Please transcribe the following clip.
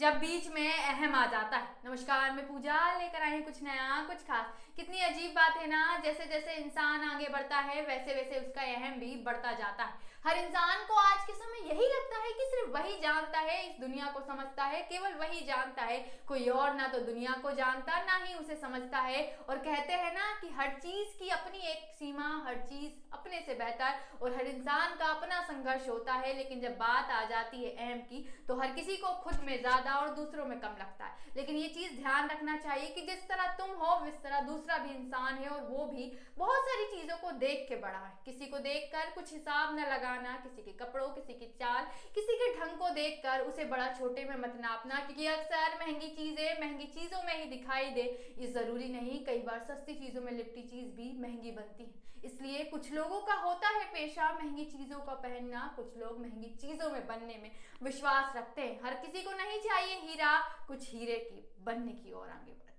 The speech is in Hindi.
जब बीच में अहम आ जाता है। नमस्कार, मैं पूजा लेकर आई कुछ नया, कुछ खास। कितनी अजीब बात है ना जैसे जैसे इंसान आगे बढ़ता है वैसे वैसे उसका अहम भी बढ़ता जाता है। हर इंसान को आज के समय यही वही जानता है, इस दुनिया को समझता है, केवल वही जानता है। कोई और ना तो दुनिया को जानता, ना ही उसे समझता है। और कहते हैं ना कि हर चीज़ की अपनी एक सीमा, हर चीज़ अपने से बेहतर। और हर इंसान का अपना संघर्ष होता है, लेकिन जब बात आ जाती है अहम की तो हर किसी को खुद में ज़्यादा और दूसरों में कम लगता है। लेकिन ये चीज़ ध्यान रखना चाहिए कि जिस तरह तुम हो, उस तरह दूसरा भी इंसान है और वो भी बहुत सारी चीज़ों को देख के बड़ा है। किसी को देखकर कुछ हिसाब न लगाना, किसी के कपड़ों, किसी की चाल, किसी के ढंग को देखकर उसे बड़ा छोटे में मत नापना, क्योंकि अक्सर महँगी चीज़ें महँगी चीज़ों में ही दिखाई दे। ये ज़रूरी नहीं, कई बार सस्ती चीज़ों में लिपटी चीज़ भी महँगी बनती है। इसलिए कुछ लोगों का होता है पेशा महँगी चीज़ों का पहनना, कुछ लोग महँगी चीज़ों में बनने में विश्वास रखते हैं। हर किसी को नहीं चाहिए हीरा, कुछ हीरे की, बनने की ओर आगे बढ़े।